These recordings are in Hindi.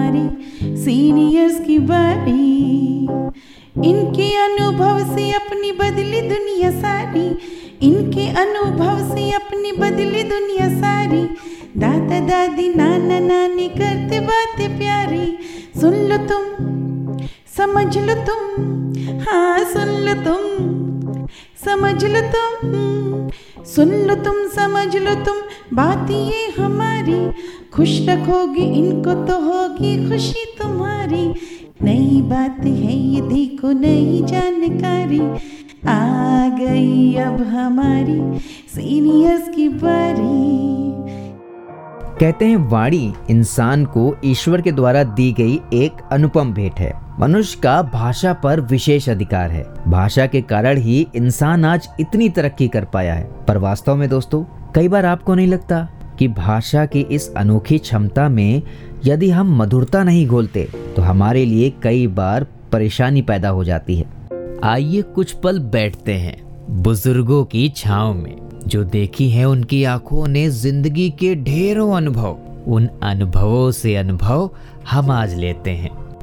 हमारी सीनियर्स की बारी। इनके अनुभव से अपनी बदली दुनिया सारी। इनके अनुभव से अपनी बदली दुनिया सारी। दादा, दादी, नाना, नानी करते बातें प्यारी। सुन लो तुम, समझ लो तुम हाँ सुन लो तुम, समझ लो तुम। सुन लो तुम समझ लो तुम बात ये हमारी। खुश रखोगी, इनको तो होगी खुशी तुम्हारी। नई बात है ये, देखो नई जानकारी। आ गई अब हमारी सीनियर्स की बारी। कहते हैं, वाणी इंसान को ईश्वर के द्वारा दी गई एक अनुपम भेंट है। मनुष्य का भाषा पर विशेष अधिकार है। भाषा के कारण ही इंसान आज इतनी तरक्की कर पाया है। पर वास्तव में दोस्तों, कई बार आपको नहीं लगता कि भाषा की इस अनोखी क्षमता में यदि हम मधुरता नहीं घोलते तो हमारे लिए कई बार परेशानी पैदा हो जाती है। आइए कुछ पल बैठते हैं बुज़ुर्गों की छाव में, जो देखी है उनकी आँखों ने ज़िंदगी के ढेरों अनुभव। उन अनुभवों से अनुभव हम आज लेते हैं।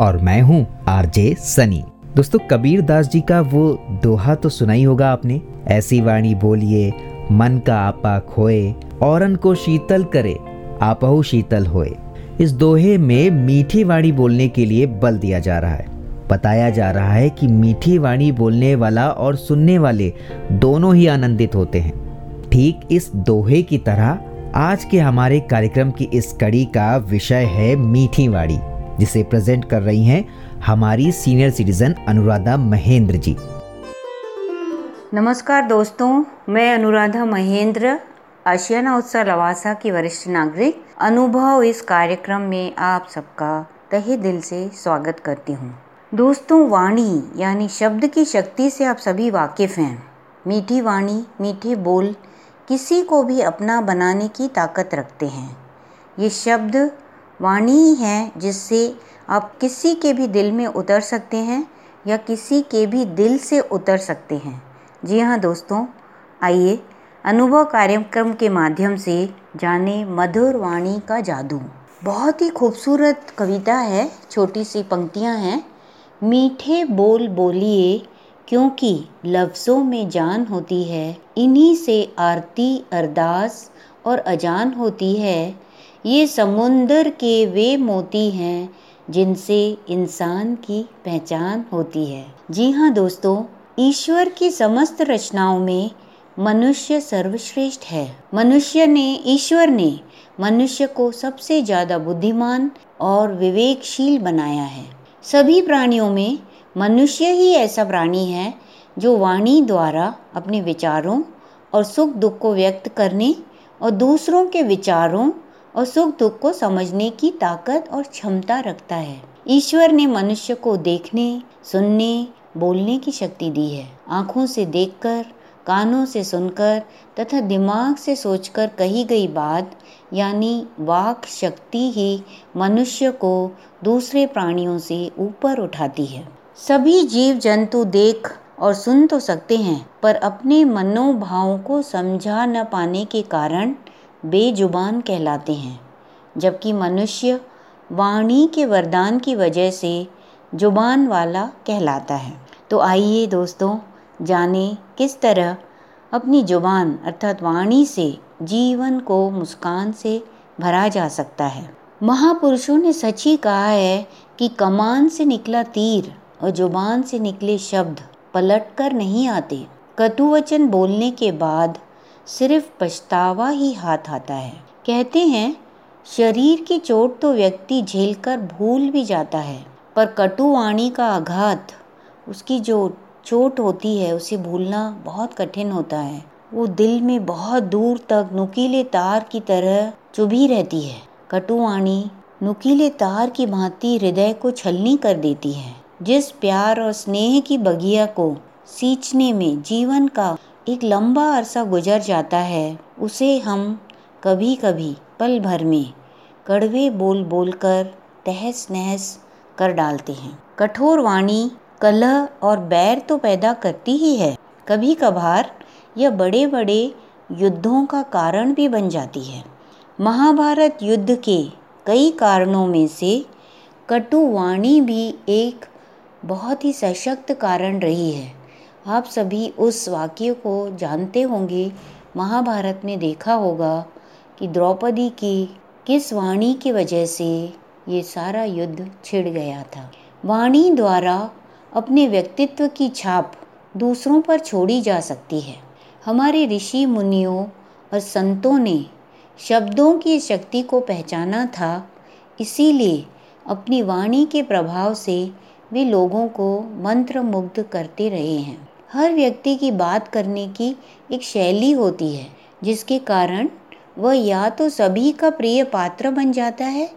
और मैं हूँ आरजे सनी। दोस्तों, कबीर दास जी का वो दोहा तो सुना ही होगा आपने। ऐसी वाणी बोलिए, मन का आपा खोए, औरन को शीतल करे, आपहु शीतल होए। इस दोहे में मीठी वाणी बोलने के लिए बल दिया जा रहा है। बताया जा रहा है कि मीठी वाणी बोलने वाला और सुनने वाले दोनों ही आनंदित होते हैं। ठीक इस दोहे की तरह आज के हमारे कार्यक्रम की इस कड़ी का विषय है मीठी वाणी। जिसे प्रेजेंट कर रही हैं हमारी सीनियर सिटीजन अनुराधा महेंद्र जी। नमस्कार दोस्तों, मैं अनुराधा महेंद्र, आशियाना उत्सव लवासा की वरिष्ठ नागरिक, अनुभव इस कार्यक्रम में आप सबका तहे दिल से स्वागत करती हूँ। दोस्तों, वाणी यानी शब्द की शक्ति से आप सभी वाकिफ़ हैं। मीठी वाणी, मीठे बोल किसी को भी अपना बनाने की ताकत रखते हैं। ये शब्द वाणी है जिससे आप किसी के भी दिल में उतर सकते हैं या किसी के भी दिल से उतर सकते हैं। जी हाँ दोस्तों, आइए अनुभव कार्यक्रम के माध्यम से जाने मधुर वाणी का जादू। बहुत ही खूबसूरत कविता है, छोटी सी पंक्तियाँ हैं। मीठे बोल बोलिए, क्योंकि लफ्ज़ों में जान होती है। इन्हीं से आरती, अरदास और अजान होती है। ये समुंदर के वे मोती हैं जिनसे इंसान की पहचान होती है। जी हाँ दोस्तों, ईश्वर की समस्त रचनाओं में मनुष्य सर्वश्रेष्ठ है। मनुष्य ने, ईश्वर ने मनुष्य को सबसे ज़्यादा बुद्धिमान और विवेकशील बनाया है। सभी प्राणियों में मनुष्य ही ऐसा प्राणी है जो वाणी द्वारा अपने विचारों और सुख दुख को व्यक्त करने और दूसरों के विचारों और सुख दुख को समझने की ताकत और क्षमता रखता है। ईश्वर ने मनुष्य को देखने, सुनने, बोलने की शक्ति दी है। आँखों से देखकर, कानों से सुनकर तथा दिमाग से सोचकर कही गई बात, यानी वाक शक्ति ही मनुष्य को दूसरे प्राणियों से ऊपर उठाती है। सभी जीव जंतु देख और सुन तो सकते हैं, पर अपने मनोभावों को समझा न पाने के कारण बेजुबान कहलाते हैं, जबकि मनुष्य वाणी के वरदान की वजह से ज़ुबान वाला कहलाता है। तो आइए दोस्तों, जाने किस तरह अपनी ज़ुबान अर्थात वाणी से जीवन को मुस्कान से भरा जा सकता है। महापुरुषों ने सच ही कहा है कि कमान से निकला तीर और ज़ुबान से निकले शब्द पलट कर नहीं आते। कटुवचन बोलने के बाद सिर्फ़ पछतावा ही हाथ आता है। कहते हैं, शरीर की चोट तो व्यक्ति झेलकर भूल भी जाता है, पर कटुवाणी का आघात, उसकी जो चोट होती है, उसे भूलना बहुत कठिन होता है। वो दिल में बहुत दूर तक नुकीले तार की तरह चुभी रहती है। कटुवाणी नुकीले तार की भांति हृदय को छलनी कर देती है, जिस प्यार और स्नेह की बगिया को सींचने में जीवन का एक लंबा अरसा गुजर जाता है, उसे हम कभी कभी पल भर में कड़वे बोल बोलकर तहस नहस कर डालते हैं। कठोर वाणी, कलह और बैर तो पैदा करती ही है। कभी कभार यह बड़े बड़े युद्धों का कारण भी बन जाती है। महाभारत युद्ध के कई कारणों में से कटुवाणी भी एक बहुत ही सशक्त कारण रही है। आप सभी उस वाक्य को जानते होंगे। महाभारत में देखा होगा कि द्रौपदी की किस वाणी की वजह से ये सारा युद्ध छिड़ गया था। वाणी द्वारा अपने व्यक्तित्व की छाप दूसरों पर छोड़ी जा सकती है। हमारे ऋषि मुनियों और संतों ने शब्दों की शक्ति को पहचाना था, इसीलिए अपनी वाणी के प्रभाव से वे लोगों को मंत्र मुग्ध करते रहे हैं। हर व्यक्ति की बात करने की एक शैली होती है, जिसके कारण वह या तो सभी का प्रिय पात्र बन जाता है,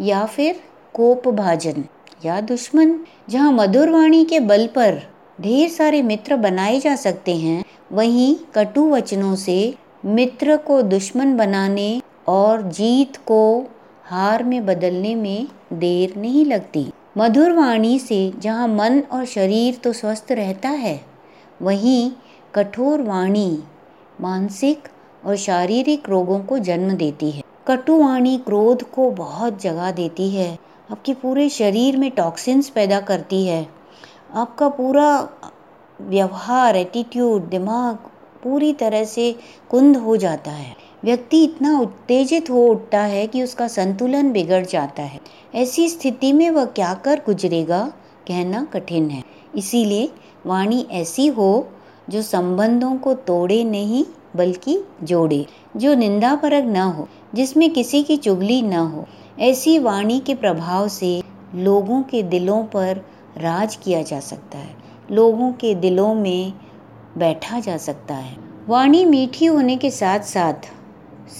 या फिर कोप भाजन या दुश्मन। जहाँ मधुर वाणी के बल पर ढेर सारे मित्र बनाए जा सकते हैं, वहीं कटु वचनों से मित्र को दुश्मन बनाने और जीत को हार में बदलने में देर नहीं लगती। मधुर वाणी से जहाँ मन और शरीर तो स्वस्थ रहता है वहीं कठोर वाणी मानसिक और शारीरिक रोगों को जन्म देती है। कटुवाणी क्रोध को बहुत जगा देती है। आपके पूरे शरीर में टॉक्सिन्स पैदा करती है। आपका पूरा व्यवहार एटीट्यूड दिमाग पूरी तरह से कुंद हो जाता है। व्यक्ति इतना उत्तेजित हो उठता है कि उसका संतुलन बिगड़ जाता है। ऐसी स्थिति में वह क्या कर गुजरेगा, कहना कठिन है। इसीलिए वाणी ऐसी हो जो संबंधों को तोड़े नहीं, बल्कि जोड़े, जो निंदा परक न हो, जिसमें किसी की चुगली न हो। ऐसी वाणी के प्रभाव से लोगों के दिलों पर राज किया जा सकता है, लोगों के दिलों में बैठा जा सकता है। वाणी मीठी होने के साथ साथ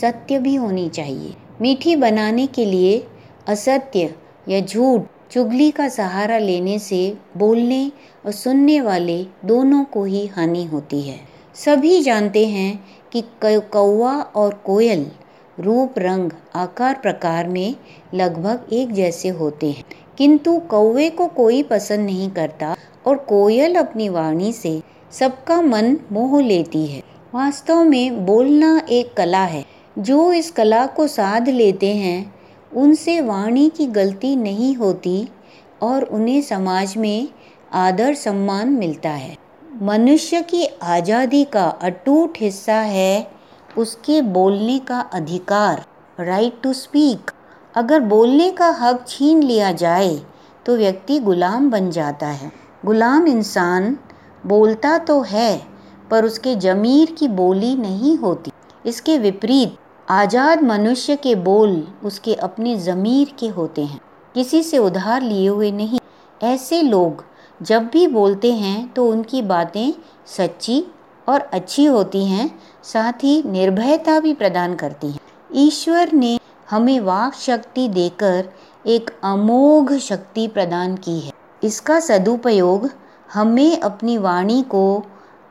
सत्य भी होनी चाहिए। मीठी बनाने के लिए असत्य या झूठ चुगली का सहारा लेने से बोलने और सुनने वाले दोनों को ही हानि होती है। सभी जानते हैं कि कौवा और कोयल रूप, रंग, आकार, प्रकार में लगभग एक जैसे होते हैं। किंतु कौवे को कोई पसंद नहीं करता और कोयल अपनी वाणी से सबका मन मोह लेती है। वास्तव में बोलना एक कला है। जो इस कला को साध लेते हैं उनसे वाणी की गलती नहीं होती और उन्हें समाज में आदर सम्मान मिलता है। मनुष्य की आज़ादी का अटूट हिस्सा है उसके बोलने का अधिकार राइट टू स्पीक अगर बोलने का हक छीन लिया जाए तो व्यक्ति गुलाम बन जाता है। गुलाम इंसान बोलता तो है, पर उसके जमीर की बोली नहीं होती। इसके विपरीत आज़ाद मनुष्य के बोल उसके अपने ज़मीर के होते हैं। किसी से उधार लिए हुए नहीं। ऐसे लोग जब भी बोलते हैं तो उनकी बातें सच्ची और अच्छी होती हैं, साथ ही निर्भयता भी प्रदान करती हैं। ईश्वर ने हमें वाक शक्ति देकर एक अमोघ शक्ति प्रदान की है। इसका सदुपयोग हमें अपनी वाणी को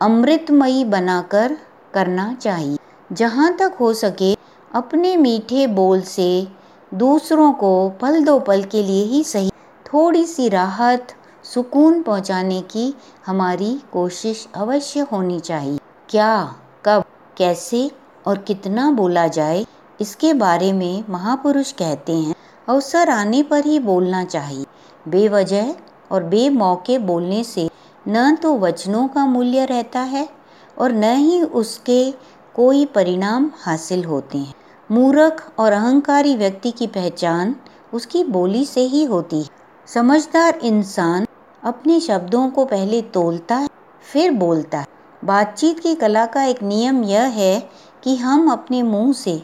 अमृतमयी बनाकर करना चाहिए। जहाँ तक हो सके, अपने मीठे बोल से दूसरों को पल दो पल के लिए ही सही। थोड़ी सी राहत, सुकून पहुँचाने की हमारी कोशिश अवश्य होनी चाहिए। क्या, कब, कैसे और कितना बोला जाए, इसके बारे में महापुरुष कहते हैं। अवसर आने पर ही बोलना चाहिए। बेवजह और बेमौके बोलने से न तो वचनों का मूल्य रहता है और न ही उसके कोई परिणाम हासिल होते हैं। मूर्ख और अहंकारी व्यक्ति की पहचान उसकी बोली से ही होती है। समझदार इंसान अपने शब्दों को पहले तोलता है, फिर बोलता है। बातचीत की कला का एक नियम यह है कि हम अपने मुँह से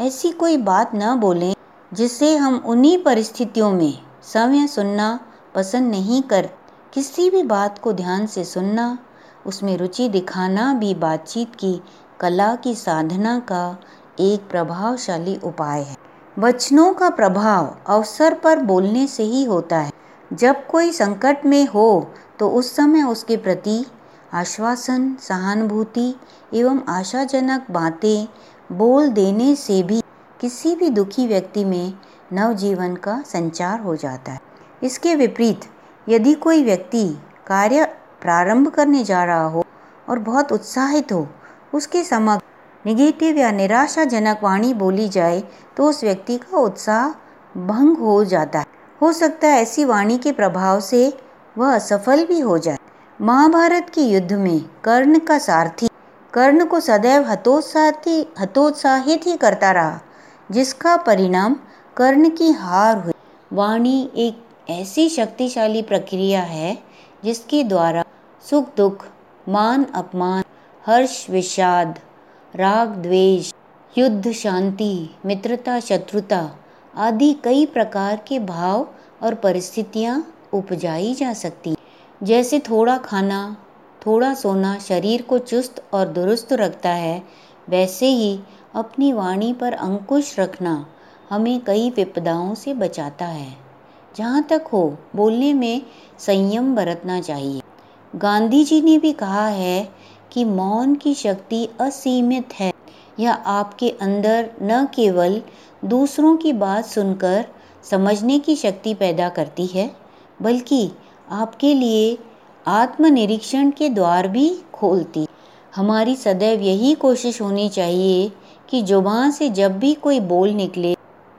ऐसी कोई बात न बोलें जिससे हम उन्हीं परिस्थितियों में समय सुनना पसंद नहीं कर, किसी भी बात को ध्यान से सुनना, उसमें रुचि दिखाना भी बातचीत की कला की साधना का एक प्रभावशाली उपाय है। वचनों का प्रभाव अवसर पर बोलने से ही होता है। जब कोई संकट में हो तो उस समय उसके प्रति आश्वासन, सहानुभूति एवं आशाजनक बातें बोल देने से भी किसी भी दुखी व्यक्ति में नवजीवन का संचार हो जाता है। इसके विपरीत, यदि कोई व्यक्ति कार्य प्रारंभ करने जा रहा हो और बहुत उत्साहित हो उसके समक्ष निगेटिव या निराशाजनक वाणी बोली जाए तो उस व्यक्ति का उत्साह भंग हो जाता है। हो सकता है ऐसी वाणी के प्रभाव से वह असफल भी हो जाए। महाभारत के युद्ध में कर्ण का सारथी, कर्ण को सदैव हतोत्साहित हतोत्साहित ही करता रहा, जिसका परिणाम कर्ण की हार हुई। वाणी एक ऐसी शक्तिशाली प्रक्रिया है जिसके द्वारा सुख दुख, मान अपमान हर्ष, विषाद, राग, द्वेष, युद्ध, शांति, मित्रता, शत्रुता आदि कई प्रकार के भाव और परिस्थितियाँ उपजाई जा सकती जैसे थोड़ा खाना, थोड़ा सोना शरीर को चुस्त और दुरुस्त रखता है, वैसे ही अपनी वाणी पर अंकुश रखना हमें कई विपदाओं से बचाता है। जहाँ तक हो, बोलने में संयम बरतना चाहिए। गांधी जी ने भी कहा है कि मौन की शक्ति असीमित है। यह आपके अंदर न केवल दूसरों की बात सुनकर समझने की शक्ति पैदा करती है, बल्कि आपके लिए आत्मनिरीक्षण के द्वार भी खोलती। हमारी सदैव यही कोशिश होनी चाहिए कि ज़ुबान से जब भी कोई बोल निकले,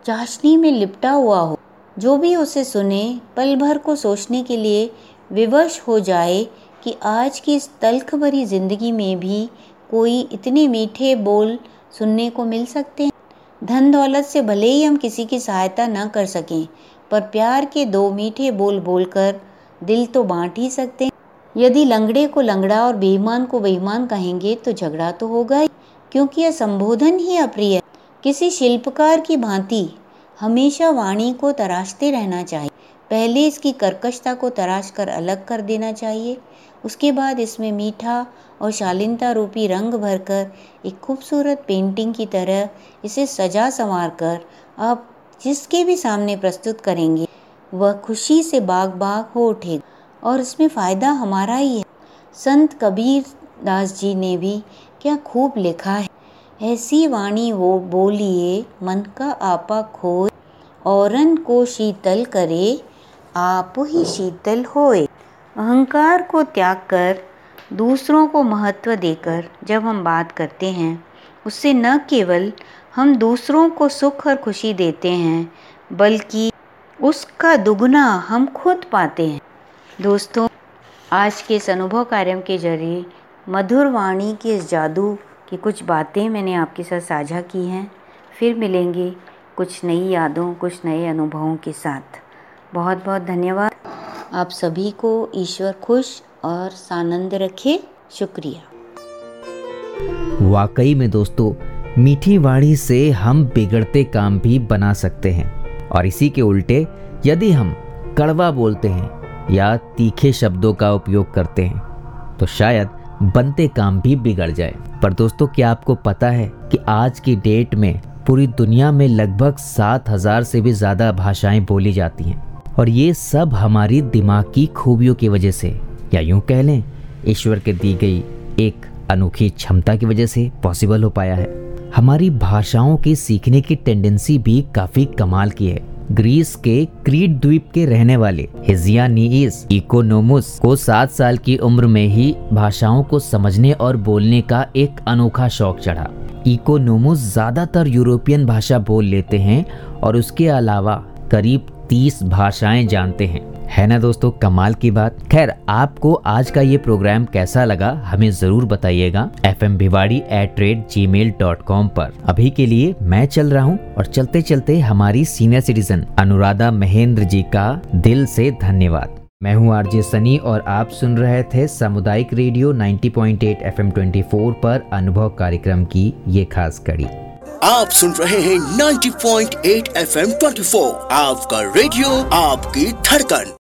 चाशनी में लिपटा हुआ हो, जो भी उसे सुने, पल भर को सोचने के लिए विवश हो जाए कि आज की इस तल्ख भरी ज़िंदगी में भी कोई इतने मीठे बोल सुनने को मिल सकते हैं? धन दौलत से भले ही हम किसी की सहायता न कर सकें, पर प्यार के दो मीठे बोल बोलकर दिल तो बांट ही सकते हैं। यदि लंगड़े को लंगड़ा और बेईमान को बेईमान कहेंगे तो झगड़ा तो होगा ही, क्योंकि यह संबोधन ही अप्रिय किसी शिल्पकार की भांति हमेशा वाणी को तराशते रहना चाहिए। पहले इसकी कर्कशता को तराश कर अलग कर देना चाहिए। उसके बाद इसमें मीठा और शालीनता रूपी रंग भरकर एक खूबसूरत पेंटिंग की तरह इसे सजा संवार कर आप जिसके भी सामने प्रस्तुत करेंगे, वह खुशी से बाग बाग हो उठेगा। और इसमें फ़ायदा हमारा ही है। संत कबीर दास जी ने भी क्या खूब लिखा है। ऐसी वाणी वो बोलिए, मन का आपा खोए, औरन को शीतल करे, आप ही शीतल होए। अहंकार को त्याग कर, दूसरों को महत्व देकर जब हम बात करते हैं, उससे न केवल हम दूसरों को सुख और खुशी देते हैं, बल्कि उसका दुगना हम खुद पाते हैं। दोस्तों, आज के इस अनुभव कार्यक्रम के ज़रिए मधुर वाणी के इस जादू की कुछ बातें मैंने आपके साथ साझा की हैं। फिर मिलेंगे कुछ नई यादों, कुछ नए अनुभवों के साथ। बहुत बहुत धन्यवाद। आप सभी को ईश्वर खुश और सानंद रखे। शुक्रिया। वाकई में दोस्तों, मीठी वाणी से हम बिगड़ते काम भी बना सकते हैं। और इसी के उल्टे, यदि हम कड़वा बोलते हैं या तीखे शब्दों का उपयोग करते हैं तो शायद बनते काम भी बिगड़ जाए। पर दोस्तों, क्या आपको पता है कि आज की डेट में पूरी दुनिया में लगभग सात हज़ार से भी ज़्यादा भाषाएँ बोली जाती हैं? और ये सब हमारी दिमाग की खूबियों की वजह से, या यूँ कह लें, ईश्वर के दी गई एक अनोखी क्षमता की वजह से पॉसिबल हो पाया है। हमारी भाषाओं की सीखने की टेंडेंसी भी काफ़ी कमाल की है। ग्रीस के क्रीट द्वीप के रहने वाले हिजियानीस इकोनोमुस को सात साल की उम्र में ही भाषाओं को समझने और बोलने का एक अनोखा शौक चढ़ा। इकोनोमुस ज़्यादातर यूरोपियन भाषा बोल लेते हैं और उसके अलावा करीब तीस भाषाएँ जानते हैं। है ना दोस्तों, कमाल की बात। खैर, आपको आज का ये प्रोग्राम कैसा लगा, हमें ज़रूर बताइएगा F M Bhiwadi at rate Gmail dot com पर। अभी के लिए मैं चल रहा हूँ और चलते चलते हमारी सीनियर सिटीजन अनुराधा महेंद्र जी का दिल से धन्यवाद। मैं हूँ आरजे सनी और आप सुन रहे थे सामुदायिक रेडियो 90.8 एफएम 24 पर अनुभव कार्यक्रम की ये खास कड़ी। आप सुन रहे हैं 90.8 एफएम 24 आपका रेडियो आपकी धड़कन।